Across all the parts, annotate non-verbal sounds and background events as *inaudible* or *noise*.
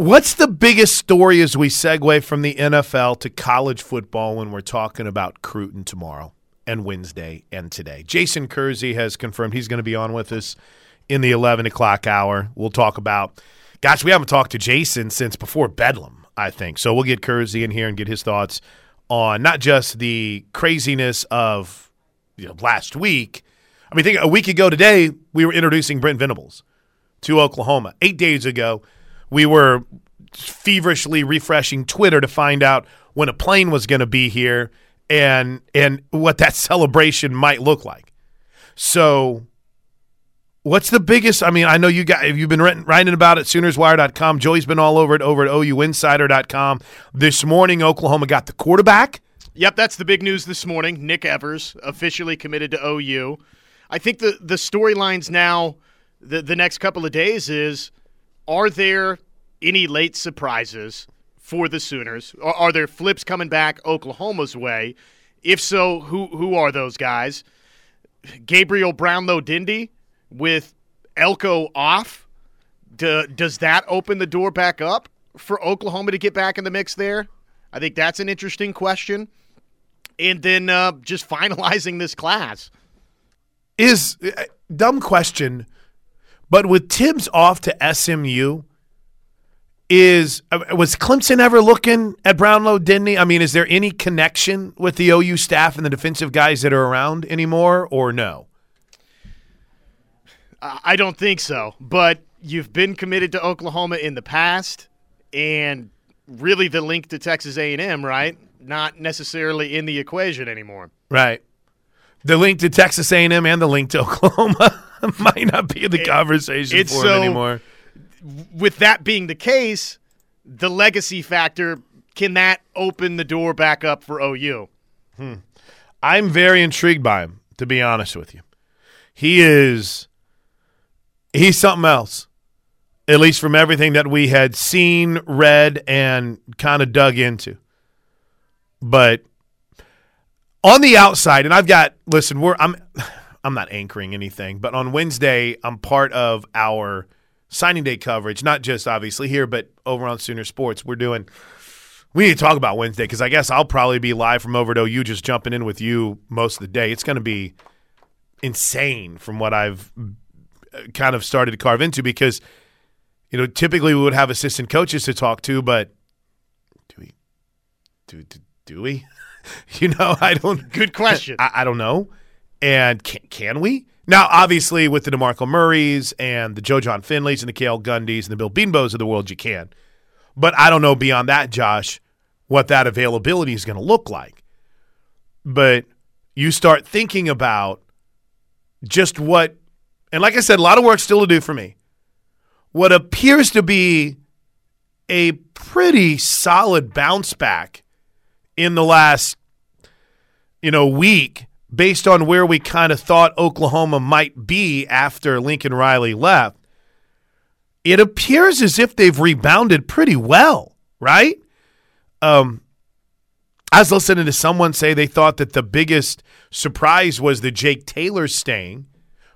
What's the biggest story as we segue from the NFL to college football when we're talking about Cruton tomorrow and Wednesday and today? Jason Kersey has confirmed he's going to be on with us in the 11 o'clock hour. We'll talk about, gosh, we haven't talked to Jason since before Bedlam, I think. So we'll get Kersey in here and get his thoughts on not just the craziness of you know, last week. I mean, think a week ago today, we were introducing Brent Venables to Oklahoma. Eight days ago, we were feverishly refreshing Twitter to find out when a plane was going to be here and and what that *laughs* celebration might look like. So, what's the biggest? I mean, I know you got you've been writing about it. Soonerswire.com. Joey's been all over it over at OUinsider.com. This morning, Oklahoma got the quarterback. Yep, that's the big news this morning. Nick Evers officially committed to OU. I think the the storylines now, the the next couple of days is are there any late surprises for the Sooners? Are, are there flips coming back Oklahoma's way? If so, who who are those guys? Gabriel Brownlow Dindy with Elko off. Do, does that open the door back up for Oklahoma to get back in the mix there? I think that's an interesting question. And then uh, just *laughs* finalizing this class. Is uh, dumb question, but with Tibbs off to SMU, is was Clemson ever looking at Brownlow Dindy? I mean, is there any connection with the OU staff and the defensive guys that are around anymore, or no? I don't think so. But you've been committed to Oklahoma in the past, and really the link to Texas A&M, right? Not necessarily in the equation anymore. Right. The link to Texas A&M and the link to *laughs* Oklahoma *laughs* might not be in the conversation it, for so, him anymore with that being the case, the legacy factor can that open the door back up for OU? Hmm. I'm very intrigued by him, to be honest with you. He is he's something else. At least from everything that we had seen, read, and kind of dug into. But on the outside, and I've got listen, we're I'm I'm not anchoring anything, but on Wednesday, I'm part of our signing day coverage, not just obviously here, but over on Sooner Sports. We're doing. We need to talk about Wednesday because I guess I'll probably be live from over to you, just jumping in with you most of the day. It's going to be insane from what I've uh, kind of started to carve into because you know typically we would have assistant coaches to talk to, but do we? Do do, do we? *laughs* you know, I don't. Good question. I, I don't know. And can, can we? Now, obviously, with the DeMarco Murrays and the Joe Jon Finleys and the Cale Gundys and the Bill Bedenbaughs of the world, you can. But I don't know beyond that, Josh, what that availability is going to look like. But you start thinking about just what, and like I said, a lot of work still to do for me. What appears to be a pretty solid bounce back in the last, you know, week based on where we kind of thought Oklahoma might be after Lincoln Riley left, it appears as if they've rebounded pretty well, right? Um, I was listening to someone say they thought that the biggest surprise was the Jake Taylor staying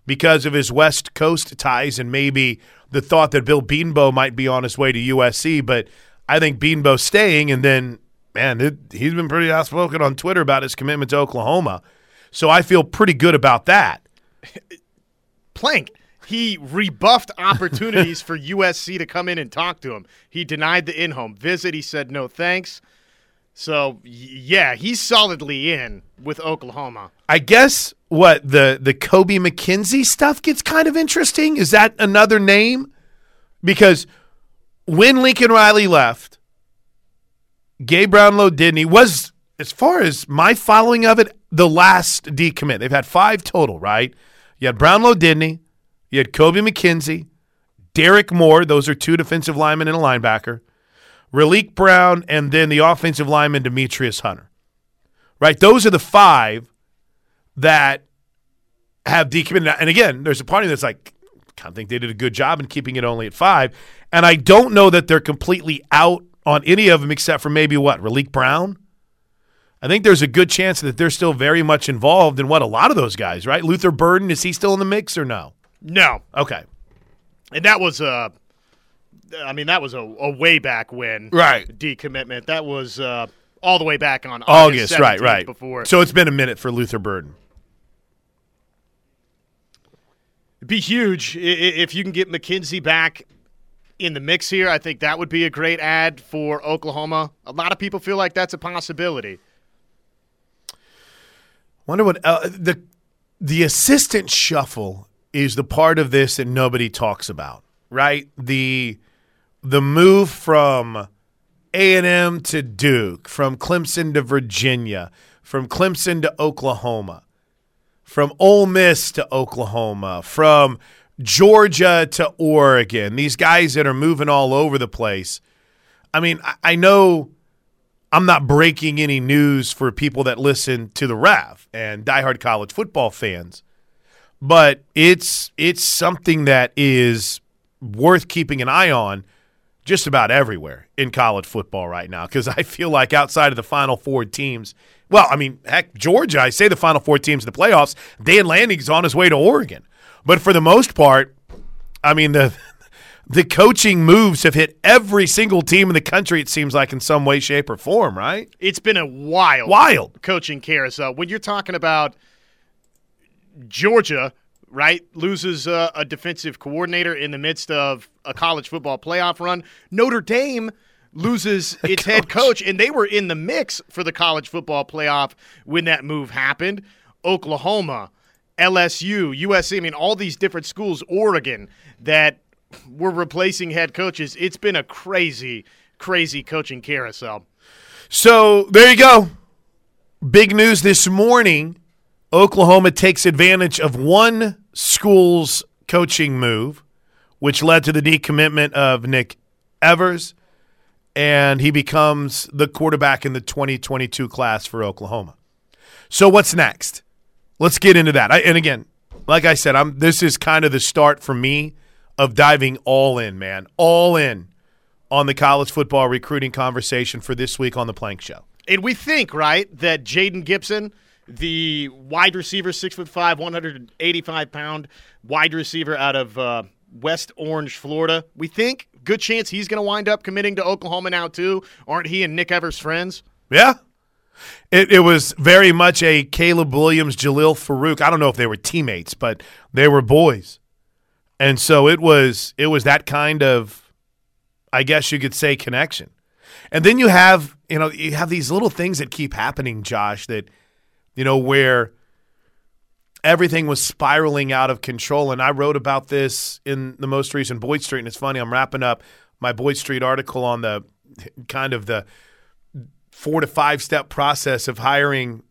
because of his West Coast ties and maybe the thought that Bill Bedenbaugh might be on his way to USC. But I think Bedenbaugh staying, and then, man, it, he's been pretty outspoken on Twitter about his commitment to Oklahoma. So I feel pretty good about that. Plank. He rebuffed opportunities for USC to come in and talk to him. He denied the in-home visit. He said no thanks. So yeah, he's solidly in with Oklahoma. I guess what the the Kobie McKinzie stuff gets kind of interesting. Is that another name? Because when Lincoln Riley left, Gay Brownlow Dindy was, as far as my following of it, the last decommit. They've had five total, right? You had Brownlow Dindy, you had Kobie McKinzie, Derrick Moore. Those are two defensive linemen and a linebacker. Raleek Brown, and then the offensive lineman Demetrius Hunter. Right? Those are the five that have decommitted. And again, there's a party that's like, I think they did a good job in keeping it only at five. And I don't know that they're completely out on any of them except for maybe what? Raleek Brown? I think there's a good chance that they're still very much involved in what a lot of those guys, right? Luther Burden, is he still in the mix or no? No. Okay. And that was uh I mean, that was a, a way back when. Right. Decommitment. That was uh, all the way back on August, August right, right. Before. So it's been a minute for Luther Burden. It'd be huge if you can get McKinzie back in the mix here. I think that would be a great ad for Oklahoma. A lot of people feel like that's a possibility. Wonder what uh, the the assistant shuffle is the part of this that nobody talks about, right? The the move from A and M to Duke, from Clemson to Virginia, from Clemson to Oklahoma, from Ole Miss to Oklahoma, from Georgia to Oregon. These guys that are moving all over the place. I mean, I, I know I'm not breaking any news for people that listen to the Rav and diehard college football fans, but it's it's something that is worth keeping an eye on just about everywhere in college football right now because I feel like outside of the Final Four teams, well, I mean, heck, Georgia, I say the Final Four teams in the playoffs, Dan Lanning's on his way to Oregon, but for the most part, I mean the the coaching moves have hit every single team in the country. It seems like in some way, shape, or form, right? It's been a wild, Wild. coaching carousel. When you're talking about Georgia, right, loses uh, a defensive coordinator in the midst of a college football playoff run. Notre Dame loses *laughs* its head coach, and they were in the mix for the college football playoff when that move happened. Oklahoma, LSU, USC, I mean, all these different schools, Oregon, that were replacing head coaches. It's been a crazy, crazy coaching carousel. So there you go. Big news this morning. Oklahoma takes advantage of one school's coaching move, which led to the decommitment of Nick Evers, and he becomes the quarterback in the 2022 class for Oklahoma. So what's next? Let's get into that. I, and again, like I said, I'm this is kind of the start for me of diving all in, man. All in on the college football recruiting conversation for this week on the Plank Show. And we think, right, that Jayden Gibson, the wide receiver, six foot five, 185 pound wide receiver out of uh, West Orange, Florida, we think good chance he's going to wind up committing to Oklahoma now too. Aren't he and Nick Evers friends? Yeah. It, it was very much a Caleb Williams, Jalil Farooq. I don't know if they were teammates, but they were boys. And so it was it was that kind of I guess you could say connection. And then you have, you know, you have these little things that keep happening, Josh, that you know, where everything was spiraling out of control. And I wrote about this in the most recent Boyd Street. And it's funny, I'm wrapping up my Boyd Street article on the kind of the four to five step process of hiring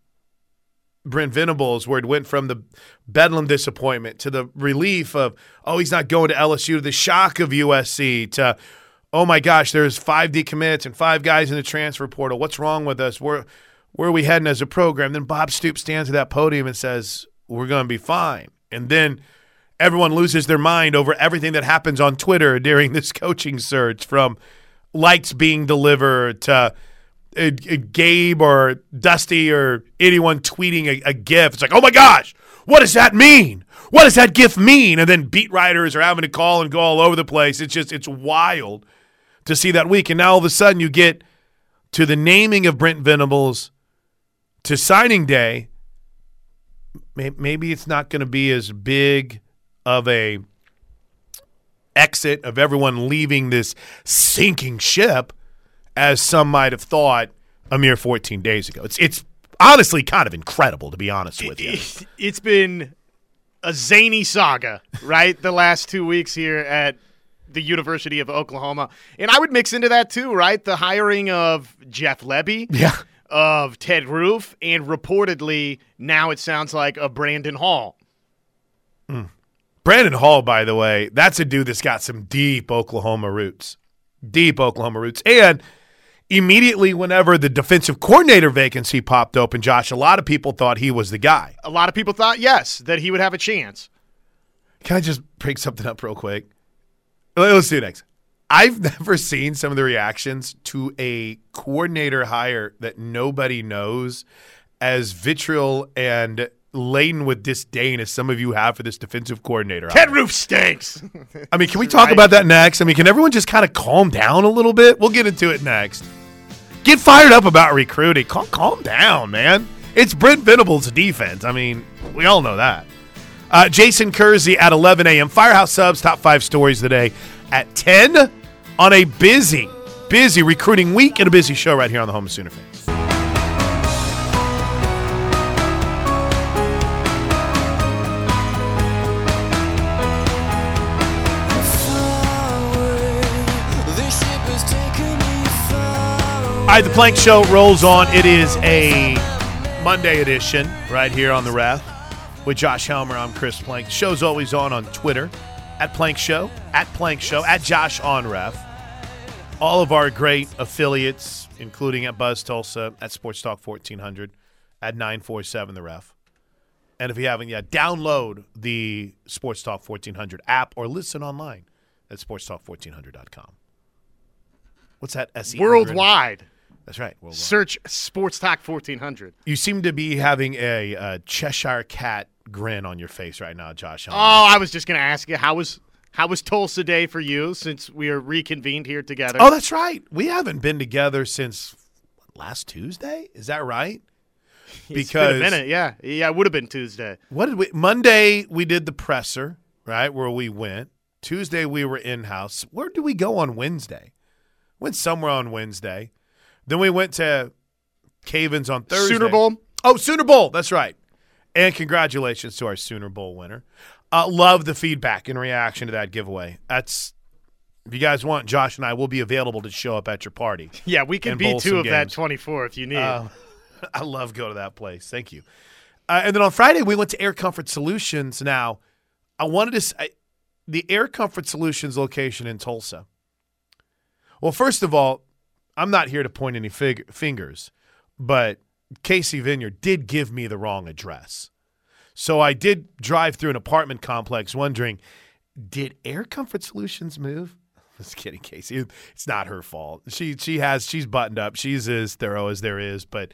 Brent Venables, where it went from the Bedlam disappointment to the relief of, oh, he's not going to LSU, to the shock of USC, to, oh my gosh, there's five decommits and five guys in the transfer portal. What's wrong with us? Where, where are we heading as a program? Then Bob Stoops stands at that podium and says, we're going to be fine. And then everyone loses their mind over everything that happens on Twitter *laughs* during this coaching search from lights being delivered to uh, uh, Gabe or Dusty or anyone tweeting a, a GIF. It's like, oh my gosh, what does that mean? What does that GIF mean? And then beat writers are having to call and go all over the place. It's just, it's wild to see that week. And now all of a sudden you get to the naming of Brent Venables to signing day. Maybe it's not going to be as big of a exit of everyone leaving this sinking ship as some might have thought a mere 14 days ago. It's it's honestly kind of incredible to be honest with you. It's been a zany saga, right? the last 2 weeks here at the University of Oklahoma. And I would mix into that too, right? The hiring of Jeff Lebby. Yeah. Of Ted Roof and reportedly now it sounds like a Brandon Hall. Mm. Brandon Hall, by the way, that's a dude that's got some deep Oklahoma roots. Deep Oklahoma roots. And immediately whenever the defensive coordinator vacancy popped open, Josh, a lot of people thought he was the guy. A lot of people thought, yes, that he would have a chance. Can I just break something up real quick? Let's do next. I've *laughs* never seen some of the reactions to a coordinator hire that nobody knows as vitriol and laden with disdain as some of you have for this defensive coordinator. Ted Roof stinks. I mean, can we *laughs* talk Right. about that next? I mean, can everyone just kind of calm down a little bit? We'll get into it next. Get fired up about recruiting. Calm, calm down, man. It's Brent Venables' defense. I mean, we all know that. Uh, Jason Kersey at 11 a.m. Firehouse Subs, top five stories today at 10 on a busy, busy recruiting week and a busy show right here on the Home of Sooner Fans. All right, the Plank Show rolls on. It is a Monday edition right here on the Ref with Josh Helmer. I'm Chris Plank. Show's always on on Twitter at Plank Show, at Plank Show, at Josh on Ref. All of our great affiliates, including at Buzz Tulsa, at Sports Talk 1400, at 947 The Ref. And if you haven't yet, download the Sports Talk 1400 app or listen online at sportstalk1400.com. What's that? SE Worldwide. That's right. Worldwide. Search Sports Talk 1400. You seem to be having a, uh Cheshire cat grin on your face right now, Josh. Oh, I was just going to ask you how was how was Tulsa Day for you since we are reconvened here together? oh, that's right. We haven't been together since last Tuesday. Is that right? *laughs* been a minute. Yeah, yeah, it would have been Tuesday. What did we? Monday we did the presser, right, where we went. Tuesday we were in house. Where do we go on Wednesday? Went somewhere on Wednesday. Then we went to Cavens on Thursday. Sooner Bowl. Oh, Sooner Bowl. That's right. And congratulations to our Sooner Bowl winner. Uh, love the feedback in reaction to that giveaway. That's if you guys want, Josh and I will be available to show up at your party. *laughs* Yeah, we can And be two of that 24 if you need. Uh, *laughs* I love go to that place. Thank you. Uh, and then on Friday we went to Air Comfort Solutions. Now, I wanted to the Air Comfort Solutions location in Tulsa. Well, first of all, I'm not here to point any fig- fingers, but Casey Vineyard did give me the wrong address. So I did drive through an apartment complex wondering, did Air Comfort Solutions move? *laughs* Just kidding, Casey. It's not her fault. She she has she's buttoned up. She's as thorough as there is, but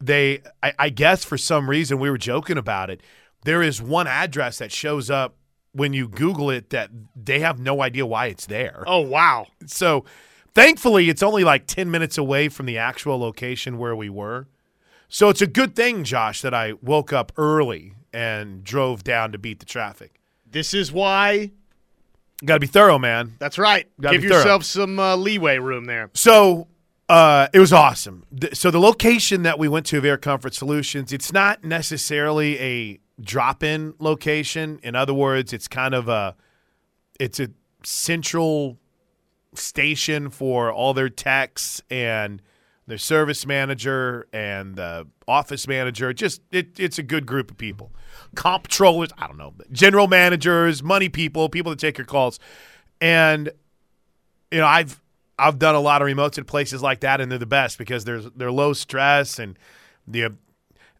they I, I guess for some reason we were joking about it. There is one address that shows up when you Google it that they have no idea why it's there. oh, wow. So thankfully it's only like 10 minutes away from the actual location where we were. So it's a good thing, Josh, that I woke up early and drove down to beat the traffic. This is why. Got to be thorough, man. That's right. Gotta Give thorough. yourself some uh, leeway room there. So uh, it was awesome. Th- So the location that we went to of Air Comfort Solutions, it's not necessarily a drop-in location. In other words, it's kind of a it's a central station for all their techs and their service manager and the office manager. Just it, it's a good group of people. Comptrollers, I don't know, general managers, money people, people that take your calls, and you know I've I've done a lot of remotes at places like that, and they're the best because there's they're low stress and the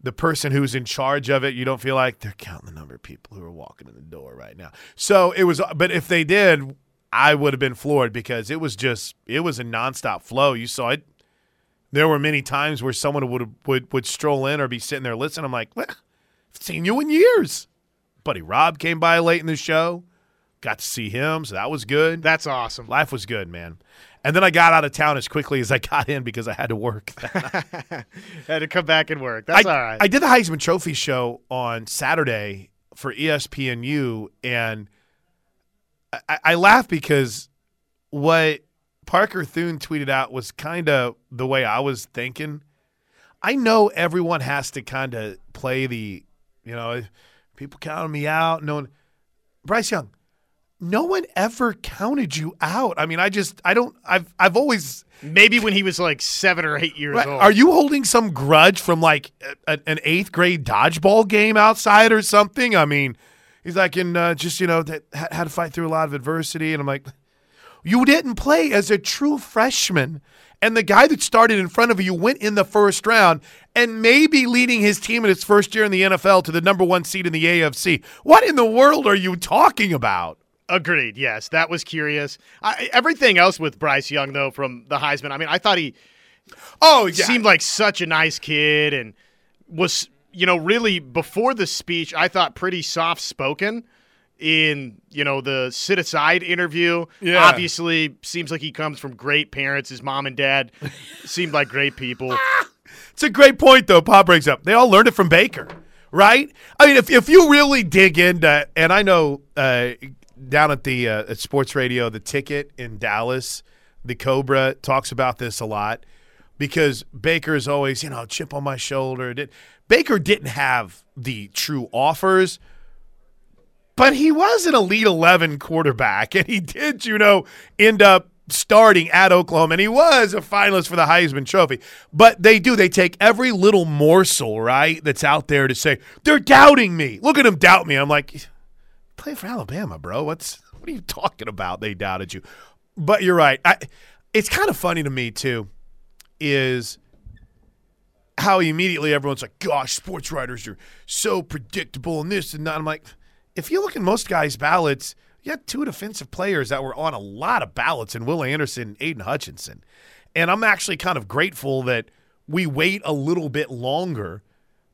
the person who's in charge of it, you don't feel like they're counting the number of people who are walking in the door right now. So it was, but if they did, I would have been floored because it was just it was a nonstop flow. You saw it. There were many times where someone would would would stroll in or be sitting there listening. I'm like, well, I've seen you in years. Buddy Rob came by late in the show. Got to see him, so that was good. That's awesome. Life was good, man. And then I got out of town as quickly as I got in because I had to work. *laughs* Had to come back and work. That's I, all right. I did the Heisman Trophy show on Saturday for ESPNU, and I, I laugh because what Parker Thune tweeted out was kind of the way I was thinking. I know everyone has to kind of play the, you know, people counting me out. No one, Bryce Young, no one ever counted you out. I mean, I just, I don't, I've, I've always. Maybe when he was like seven or eight years Right. old. Are you holding some grudge from like a, an eighth grade dodgeball game outside or something? I mean, he's like, in uh, just you know, that had, had to fight through a lot of adversity, and I'm like, you didn't play as a true freshman, and the guy that started in front of you went in the first round, and maybe leading his team in its first year in the NFL to the number one seed in the AFC. What in the world are you talking about? Agreed. Yes, that was curious. I, everything else with Bryce Young, though, from the Heisman. I mean, I thought he Oh, yeah. seemed like such a nice kid and was you know, really before the speech, I thought pretty soft spoken in you know the sit aside interview. Yeah. Obviously, seems like he comes from great parents. His mom and dad *laughs* seemed like great people. It's a great point, though. Pop brings up. They all learned it from Baker, right? I mean, if, if you really dig into, and I know uh, down at the uh, at sports radio, the ticket in Dallas, the Cobra talks about this a lot because Baker is always, you know, chip on my shoulder. Did- Baker didn't have the true offers, but he was an Elite 11 quarterback, and he did, you know, end up starting at Oklahoma, and he was a finalist for the Heisman Trophy. But they do, they take every little morsel, right, that's out there to say, they're doubting me. Look at them doubt me. I'm like, play for Alabama, bro. What's what are you talking about? They doubted you. But you're right. I, it's kind of funny to me, too, is how immediately everyone's like, gosh, sports writers are so predictable and this and that. I'm like, if you look at most guys' ballots, you had two defensive players that were on a lot of ballots and Will Anderson and Aidan Hutchinson. And I'm actually kind of grateful that we wait a little bit longer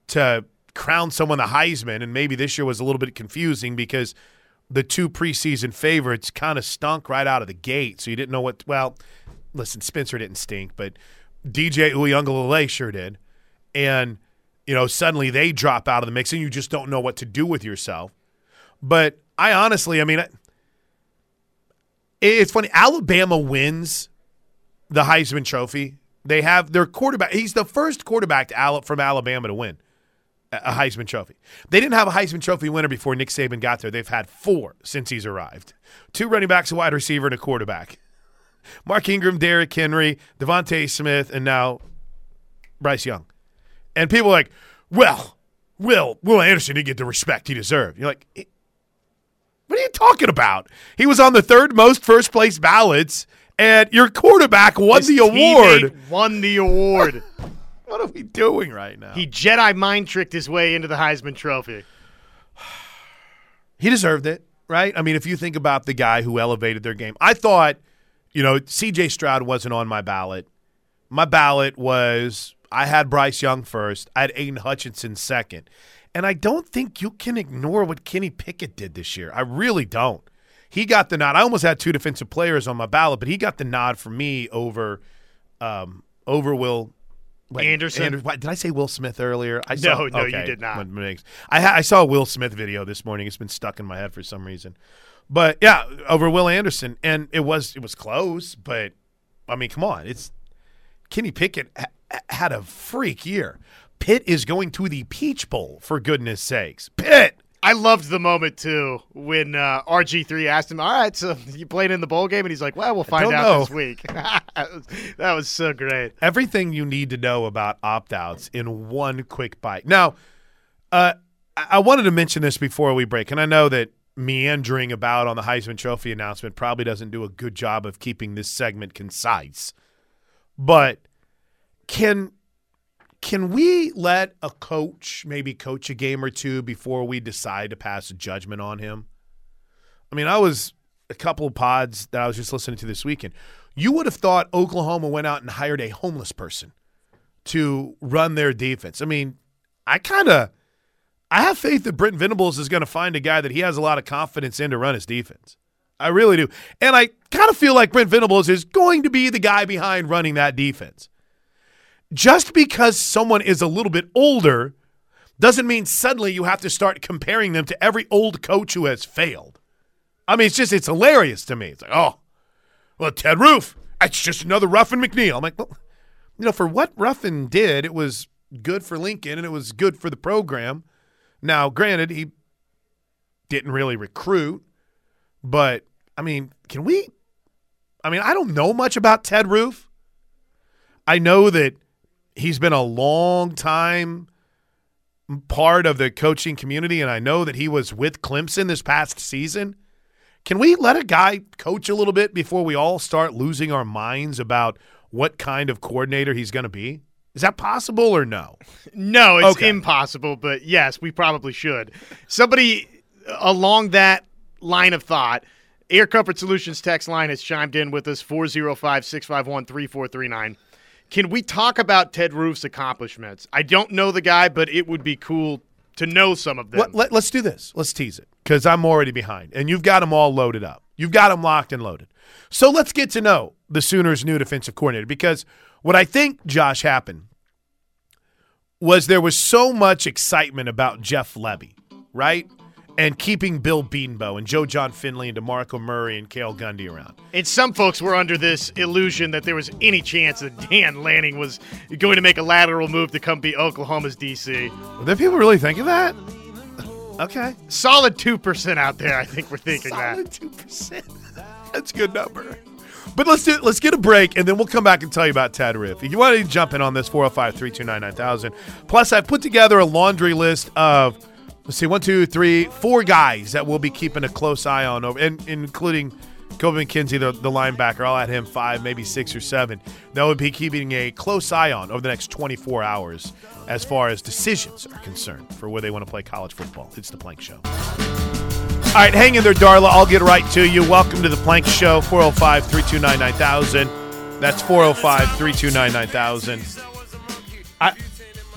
to crown someone the Heisman. And maybe this year was a little bit confusing because the two preseason favorites kind of stunk right out of the gate. So you didn't know what, well, listen, Spencer didn't stink, but DJ Uiagalelei sure did. And, you know, suddenly they drop out of the mix and you just don't know what to do with yourself. But I honestly, I mean, it's funny. Alabama wins the Heisman Trophy. They have their quarterback. He's the first quarterback from Alabama to win a Heisman Trophy. They didn't have a Heisman Trophy winner before Nick Saban got there. They've had four since he's arrived. Two running backs, a wide receiver, and a quarterback. Mark Ingram, Derrick Henry, DeVonta Smith, and now Bryce Young. And people are like, well, Will, Will Anderson didn't get the respect he deserved. You're like, "Eh, what are you talking about? He was on the third most first place ballots, and your quarterback won His the award. won the award. *laughs* What are we doing right now? he Jedi mind tricked his way into the Heisman Trophy. *sighs* he deserved it, right? I mean, if you think about the guy who elevated their game, I thought, you know, CJ Stroud wasn't on my ballot. My ballot was I had Bryce Young first, I had Aidan Hutchinson second. And I don't think you can ignore what Kenny Pickett did this year. I really don't. He got the nod. I almost had two defensive players on my ballot, but he got the nod for me over um, over Will wait, Anderson? Ander- what, did I say Will Smith earlier? I No, saw, no, you okay. did not. I, I saw a Will Smith video this morning. It's been stuck in my head for some reason. But yeah, over Will Anderson, and it was it was close. But I mean, come on, it's Kenny Pickett ha- had a freak year. Pitt is going to the Peach Bowl for goodness sakes. Pitt. I loved the moment too when uh, RG3 asked him, "All right, so you played in the bowl game?" And he's like, "Well, we'll find out know." this week." *laughs* that, was, that was so great. everything you need to know about opt outs in one quick bite. Now, uh, I I wanted to mention this before we break, and I know that meandering about on the Heisman Trophy announcement probably doesn't do a good job of keeping this segment concise. But can can we let a coach maybe coach a game or two before we decide to pass judgment on him? I mean, I was a couple of pods that I was just listening to this weekend. You would have thought Oklahoma went out and hired a homeless person to run their defense. I mean, I kind of I have faith that Britton Venables is going to find a guy that he has a lot of confidence in to run his defense. I really do. And I kind of feel like Brent Venables is going to be the guy behind running that defense. Just because someone is a little bit older doesn't mean suddenly you have to start comparing them to every old coach who has failed. I mean, it's just, it's hilarious to me. It's like, oh, well, Ted Roof, that's just another Ruffin McNeill. I'm like, well, you know, for what Ruffin did, it was good for Lincoln and it was good for the program. Now, granted, he didn't really recruit, but I mean, can we? I mean, I don't know much about Ted Roof. I know that he's been a long time part of the coaching community, and I know that he was with Clemson this past season. Can we let a guy coach a little bit before we all start losing our minds about what kind of coordinator he's going to be? Is that possible or no? No, it's Okay. impossible, but yes, we probably should. Somebody along that line of thought, Air Comfort Solutions text line has chimed in with us 405 651 3439. Can we talk about Ted Roof's accomplishments? I don't know the guy, but it would be cool to know some of them. Let, let, let's do this. Let's tease it because I'm already behind, and you've got them all loaded up. You've got them locked and loaded. So let's get to know the Sooners' new defensive coordinator because what I think, Josh, happened was there was so much excitement about Jeff Lebby, right? And keeping Bill Bedenbaugh and Joe Jon Finley and DeMarco Murray and Cale Gundy around. And some folks were under this illusion that there was any chance that Dan Lanning was going to make a lateral move to come be Oklahoma's DC. Did people really think of that? Okay. Solid 2% out there, I think we're thinking Solid that. 2%. *laughs* That's a good number. But let's do let's get a break and then we'll come back and tell you about Ted Roof. If you want to jump in on this 405 329 9000. Plus I put together a laundry list of let's see one, two, three, four guys that we'll be keeping a close eye on over and, including Kobie McKinzie, the, the linebacker. I'll add him five, maybe six or seven. That would be keeping a close eye on over the next 24 hours as far as decisions are concerned for where they want to play college football. It's the Plank Show. All right, hang in there, Darla. I'll get right to you. Welcome to the Plank Show, 405 329 9000. That's 405 329 9000. I,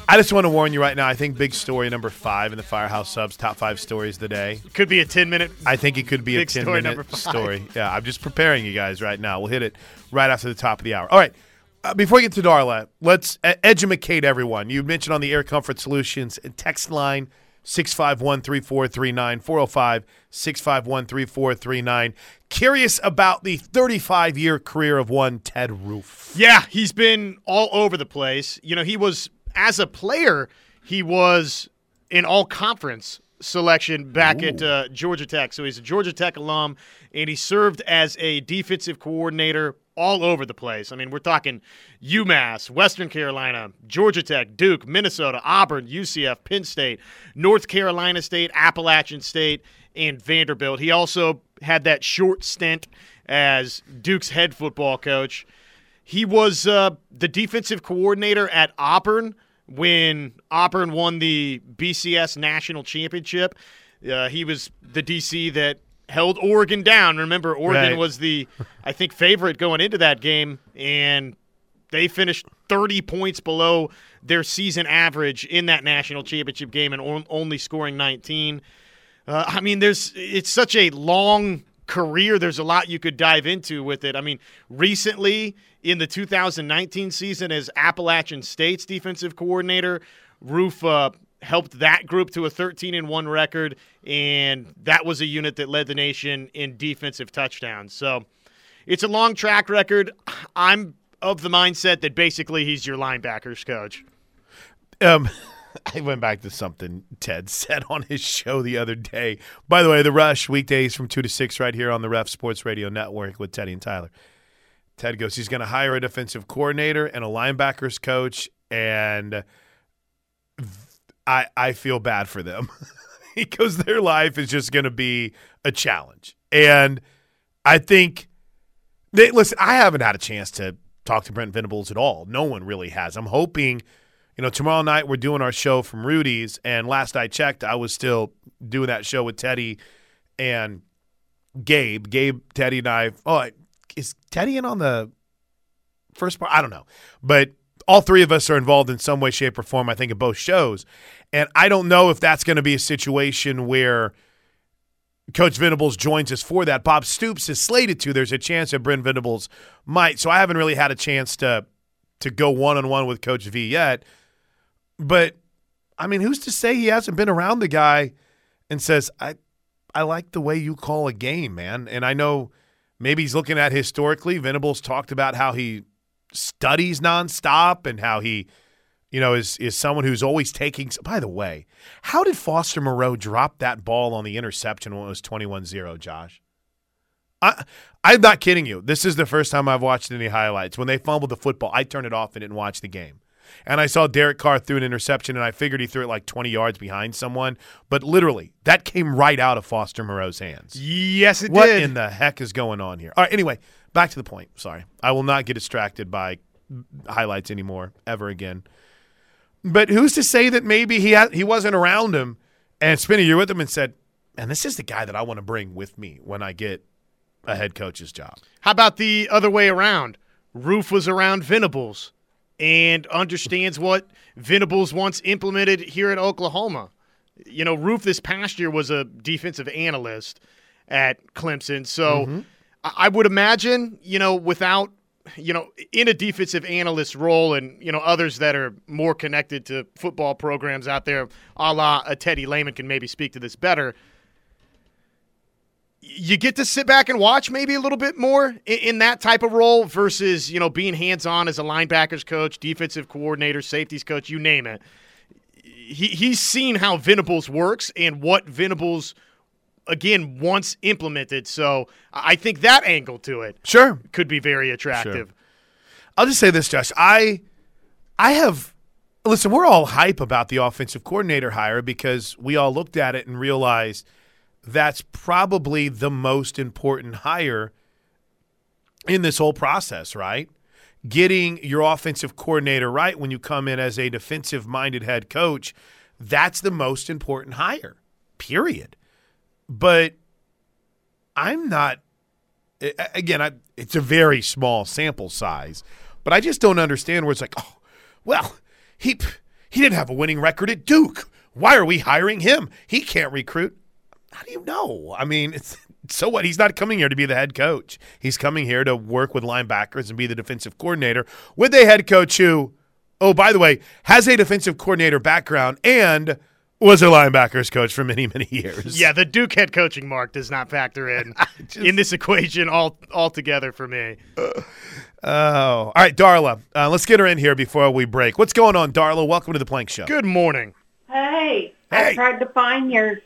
I just want to warn you right now. I think big story number five in the Firehouse Subs top five stories of the day. Could be a 10 minute. I think it could be a 10 story minute story. Yeah, I'm just preparing you guys right now. We'll hit it right after the top of the hour. All right. Uh, before we get to Darla, let's uh, educate everyone. You mentioned on the Air Comfort Solutions text line 651 3439 405 651 3439. Curious about the 35 year career of one Ted Roof. Yeah, he's been all over the place. You know, he was, as a player, he was in all conference selection back at uh, Georgia Tech. So he's a Georgia Tech alum, and he served as a defensive coordinator all over the place. I mean, we're talking UMass, Western Carolina, Georgia Tech, Duke, Minnesota, Auburn, UCF, Penn State, North Carolina State, Appalachian State, and Vanderbilt. He also had that short stint as Duke's head football coach. He was uh, the defensive coordinator at Auburn when Auburn won the BCS national championship. Uh, he was the DC that held Oregon down. Remember, Oregon Right. was the, I think, favorite going into that game, and they finished 30 points below their season average in that national championship game and only scoring 19. Uh, I mean, there's it's such a long career. There's a lot you could dive into with it. I mean, recently in the 2019 season, as Appalachian State's defensive coordinator, Roof uh, helped that group to a 13 and one record, and that was a unit that led the nation in defensive touchdowns. So it's a long track record. I'm of the mindset that basically he's your linebackers coach. Um, *laughs* I went back to something Ted said on his show the other day. By the way, the Rush weekdays from two to six right here on the Ref Sports Radio Network with Teddy and Tyler. Ted goes, he's going to hire a defensive coordinator and a linebackers coach, and I I feel bad for them *laughs* because their life is just going to be a challenge. And I think they listen. I haven't had a chance to talk to Brent Venables at all. No one really has. I'm hoping you know, tomorrow night we're doing our show from Rudy's, and last I checked, I was still doing that show with Teddy and Gabe. Gabe, Teddy, and I. Oh, is Teddy in on the first part? I don't know, but all three of us are involved in some way, shape, or form. I think at both shows, and I don't know if that's going to be a situation where. Coach Venables joins us for that. Bob Stoops is slated to. There's a chance that Brent Venables might. So I haven't really had a chance to to go one on one with Coach V yet. But I mean, who's to say he hasn't been around the guy and says, I I like the way you call a game, man. And I know maybe he's looking at historically. Venables talked about how he studies nonstop and how he, you know, is is someone who's always taking by the way, how did Foster Moreau drop that ball on the interception when it was 21-0, Josh? I, I'm not kidding you. This is the first time I've watched any highlights. When they fumbled the football, I turned it off and didn't watch the game. And I saw Derek Carr threw an interception, and I figured he threw it like 20 yards behind someone. But literally, that came right out of Foster Moreau's hands. Yes, it What did. What in the heck is going on here? All right, anyway, back to the point. Sorry. I will not get distracted by highlights anymore, ever again. But who's to say that maybe he ha- he wasn't around him and spent a year with him and said, and this is the guy that I want to bring with me when I get a head coach's job. How about the other way around? Roof was around Venables. And understands what Venables once implemented here at Oklahoma. You know, Roof this past year was a defensive analyst at Clemson, so Mm-hmm. I would imagine, you know, without you know, in a defensive analyst role and, you know, others that are more connected to football programs out there, a la a Teddy Lehman can maybe speak to this better. You get to sit back and watch maybe a little bit more in, in that type of role versus, you know, being hands on as a linebackers coach, defensive coordinator, safeties coach, you name it. He, he's seen how Venables works and what Venables, again, once implemented. So I think that angle to it Sure. could be very attractive. I'll just say this, Josh. I I have listen, we're all hype about the offensive coordinator hire because we all looked at it and realized that's probably the most important hire in this whole process, right? Getting your offensive coordinator right when you come in as a defensive minded head coach, that's the most important hire. Period. But I'm not again, I, it's a very small sample size, but I just don't understand where it's like, oh, well, he he didn't have a winning record at Duke. Why are we hiring him? He can't recruit. How do you know? I mean, it's *laughs* so what? He's not coming here to be the head coach. He's coming here to work with linebackers and be the defensive coordinator with a head coach who, oh, by the way, has a defensive coordinator background and was a linebackers coach for many, many years. Yeah, the Duke head coaching mark does not factor in *laughs* in this equation all altogether for me. Oh, all right, Darla. Uh, let's get her in here before we break. What's going on, Darla? Welcome to the Plank Show. Good morning. Hey, Hey. I tried to find your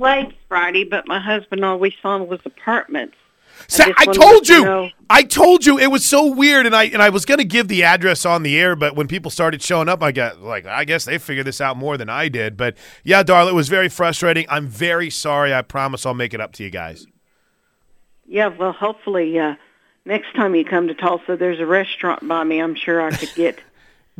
place Friday, but my husband always saw was apartments. Sa- just I told you. know- I told you it was so weird, and I and I was going to give the address on the air, but when people started showing up, I got like, I guess they figured this out more than I did. But yeah, Darla, it was very frustrating. I'm very sorry. I promise I'll make it up to you guys. Yeah, well, hopefully uh, next time you come to Tulsa, there's a restaurant by me. I'm sure I could get. *laughs*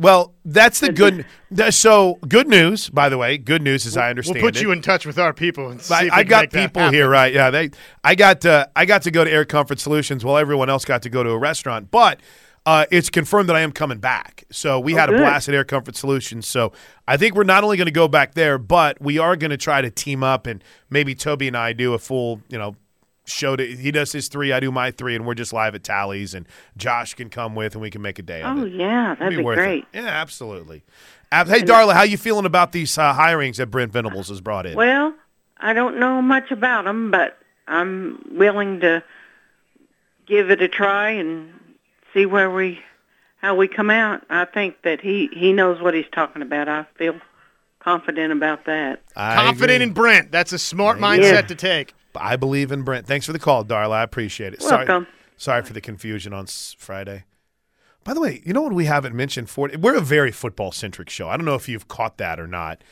Well, that's the good. So good news, by the way. Good news, as I understand, We'll put it. you in touch with our people and see I, I got people here, right? Yeah, they. I got to. I got to go to Air Comfort Solutions while everyone else got to go to a restaurant. But uh, it's confirmed that I am coming back. So we had a blast at Air Comfort Solutions. So I think we're not only going to go back there, but we are going to try to team up and maybe Toby and I do a full, you know. Show it. he does his three, I do my three, and we're just live at Tallies, and Josh can come with, and we can make a day of Oh it. yeah, that'd be worth it. great. Yeah, absolutely. Hey, Darla, how you feeling about these uh, hirings that Brent Venables has brought in? Well, I don't know much about them, but I'm willing to give it a try and see where we how we come out. I think that he he knows what he's talking about. I feel confident about that. I Confident agree. in Brent. That's a smart Yeah. mindset to take. I believe in Brent. Thanks for the call, Darla. I appreciate it. Sorry, Welcome. sorry for the confusion on Friday. By the way, you know what we haven't mentioned? For we're a very football centric show. I don't know if you've caught that or not.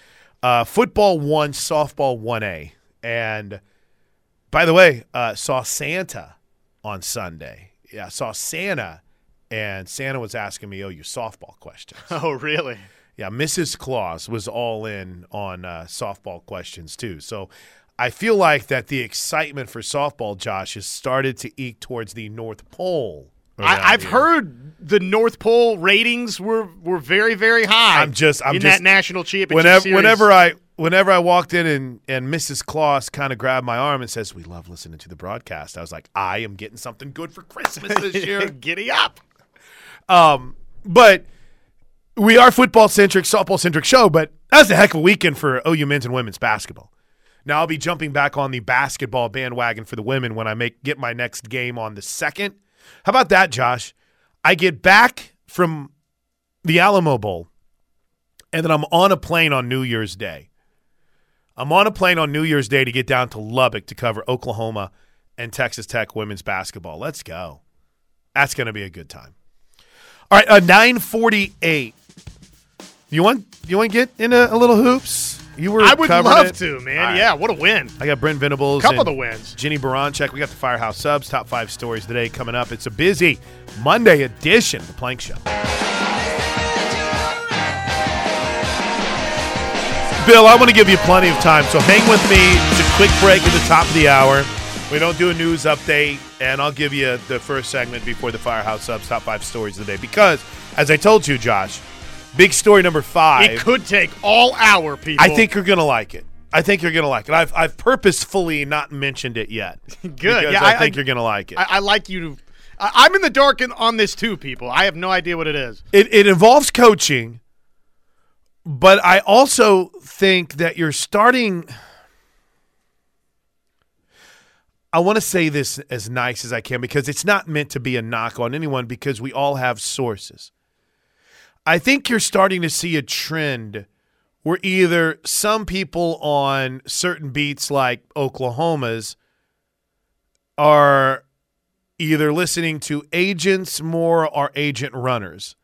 Uh, football one, softball one A, and by the way, uh, saw Santa on Sunday. Yeah, saw Santa, and Santa was asking me, "Oh, you softball questions." *laughs* Oh, really? Yeah, Mrs. Claus was all in on uh, softball questions too. So I feel like that the excitement for softball, Josh, has started to eke towards the North Pole. I, I've here. heard the North Pole ratings were, were very, very high. I'm just- I'm in just- that national championship whenever series. whenever I whenever I walked in and and Mrs. Claus kind of grabbed my arm and says, "We love listening to the broadcast." I was like, "I am getting something good for Christmas this *laughs* year." giddy up. Um, but we are football centric, softball centric show, but that's a heck of a weekend for OU men's and women's basketball. Now I'll be jumping back on the basketball bandwagon for the women when I make get my next game on the second. How about that, Josh? I get back from the Alamo Bowl, and then I'm on a plane on New Year's Day. I'm on a plane on New Year's Day to get down to Lubbock to cover Oklahoma and Texas Tech women's basketball. Let's go. That's going to be a good time. All right, uh, nine forty-eight. You want you want to get into a little hoops? You were I would love it. to, man. Right. Yeah, what a win. I got Brent Venables, Couple of the wins. Jennie Baranczyk. We got the Firehouse subs. Top five stories today coming up. It's a busy Monday edition of the Plank Show. Bill, I want to give you plenty of time, so hang with me. It's a quick break at the top of the hour. We don't do a news update, and I'll give you the first segment before the Firehouse Subs top five stories of the day. Because, as I told you, Josh, big story number five. It could take all hour, people. I think you're gonna like it. I think you're gonna like it. I've I've purposefully not mentioned it yet. *laughs* Good. Yeah, I, I- think I- you're gonna like it. I, I like you. To, I, I'm in the dark in, on this too, people. I have no idea what it is. it it involves coaching, but I also think that you're starting. I want to say this as nice as I can because it's not meant to be a knock on anyone because we all have sources. I think you're starting to see a trend where either some people on certain beats like Oklahoma's are either listening to agents more or agent runners.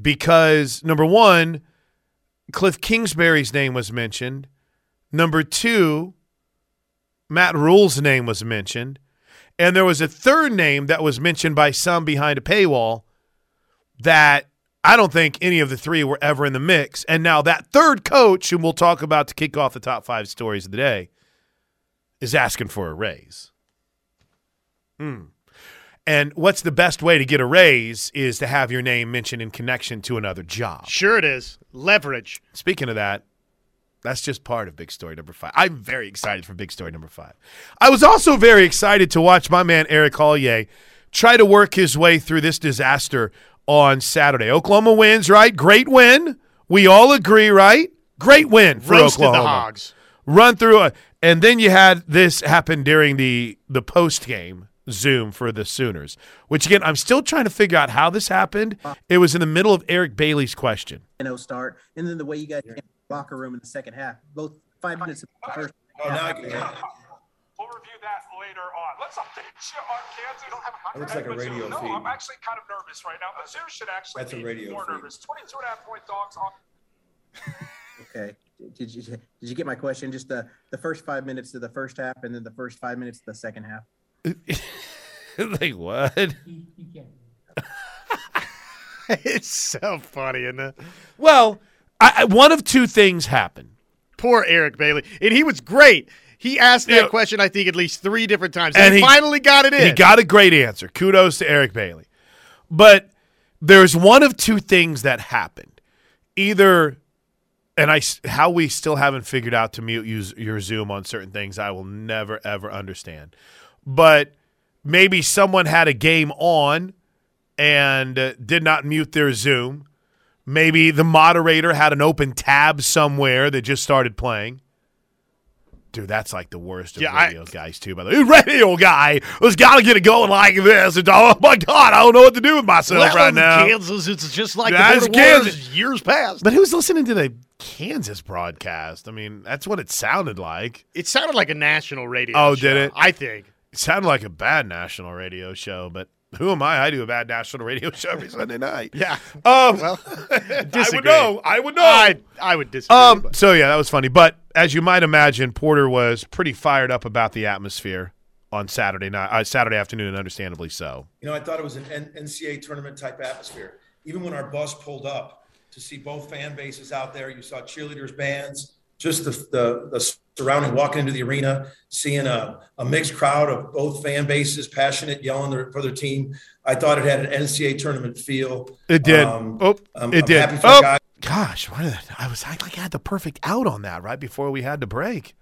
Because number one, Kliff Kingsbury's name was mentioned. Number two, Matt Rhule's name was mentioned. And there was a third name that was mentioned by some behind a paywall that I don't think any of the three were ever in the mix. And now that third coach, whom we'll talk about to kick off the top five stories of the day, is asking for a raise. Hmm. And what's the best way to get a raise is to have your name mentioned in connection to another job. Sure, it is leverage. Speaking of that, that's just part of big story number five. I'm very excited for big story number five. I was also very excited to watch my man Eric Collier try to work his way through this disaster on Saturday. Oklahoma wins, right? Great win. We all agree, right? Great win for Roasted Oklahoma. the hogs. Run through it, and then you had this happen during the the post game Zoom for the Sooners. Which again, I'm still trying to figure out how this happened. It was in the middle of Eric Bailey's question. no start, and then the way you guys came in the locker room in the second half, both five minutes of the first. Oh, now I can We'll review on. Let's update you on Kansas. You don't have a That looks like a Mizzou. radio No, feed. I'm actually kind of nervous right now. Mizzou should actually That's a be radio more feed. nervous. 22 and a half point dogs on. *laughs* Okay, did you did you get my question? Just the the first five minutes of the first half, and then the first five minutes of the second half. *laughs* like what? *laughs* it's so funny, isn't it? Well, I, I- one of two things happened. Poor Eric Bailey, and he was great. He asked that Yeah. question, I think, at least three different times, and, And he, he- finally got it in. He got a great answer. Kudos to Eric Bailey. But there's one of two things that happened. Either, and I how we still haven't figured out to mute use your Zoom on certain things, I will never ever understand. But maybe someone had a game on and uh, did not mute their Zoom. Maybe the moderator had an open tab somewhere that just started playing. Dude, that's like the worst of Yeah, I- radio guys too. By the way, *laughs* radio guy has got to get it going like this. And, oh my god, I don't know what to do with myself well, right now. Kansas, it's just like That's the Kansas. years past. But who's listening to the Kansas broadcast? I mean, that's what it sounded like. It sounded like a national radio. Oh, show, did it? I think. It sounded like a bad national radio show, but who am I? I do a bad national radio show every Sunday night. Yeah. Um, Well, *laughs* I would know. I would know. I I would disagree. Um, but- so yeah, that was funny. But as you might imagine, Porter was pretty fired up about the atmosphere on Saturday night, uh, Saturday afternoon, and understandably so. You know, I thought it was an N- NCAA tournament type atmosphere. Even when our bus pulled up to see both fan bases out there, you saw cheerleaders, bands, just the the, the surrounding, walking into the arena, seeing a, a mixed crowd of both fan bases, passionate, yelling their, for their team. I thought it had an NCAA tournament feel. It did. Um, oh, I'm- it I'm did. oh, gosh, why did I, I was I like I had the perfect out on that right before we had to break.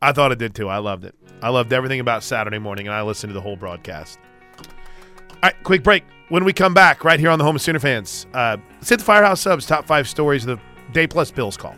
I thought it did too. I loved it. I loved everything about Saturday morning, and I listened to the whole broadcast. All right, quick break. When we come back, right here on the Home of Sooner Fans, uh, let's hit the Firehouse Subs top five stories of the day plus Bills call.